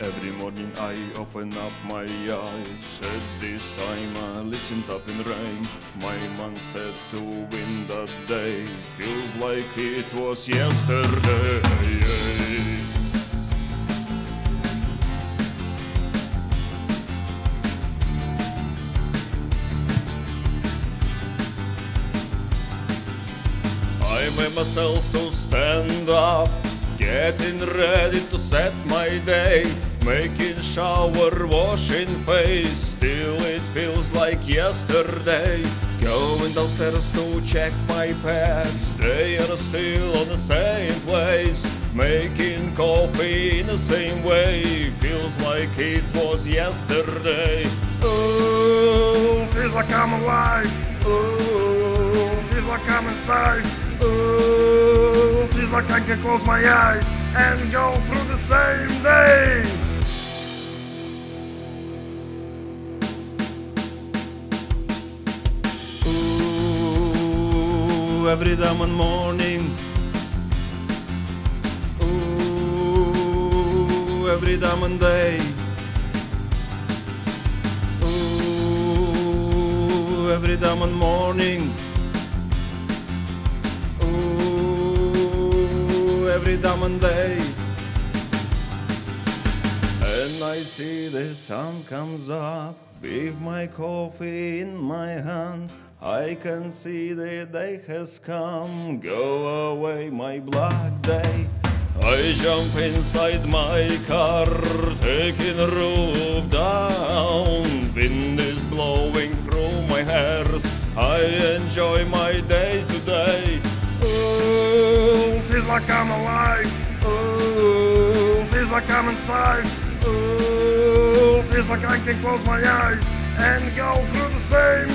Every morning I open up my eyes. At this time I listened up in rain. My man said to win that day. Feels like it was yesterday. I made myself to stand up, getting ready to set my day, making shower, washing face. Still, it feels like yesterday. Going downstairs to check my pets, they are still on the same place. Making coffee in the same way, feels like it was yesterday. Ooh, feels like I'm alive. Ooh, feels like I'm inside. Ooh, feels like I can close my eyes and go through the same day. Ooh, every damn morning. Ooh, every damn day. Ooh, every damn morning. Ooh, every damn day. And I see the sun comes up with my coffee in my hand. I can see the day has come. Go away, my black day. I jump inside my car, taking roof down. Wind is blowing through my hairs. I enjoy my day today. Ooh, feels like I'm alive. Ooh, feels like I'm inside. Ooh, feels like I can close my eyes and go through the same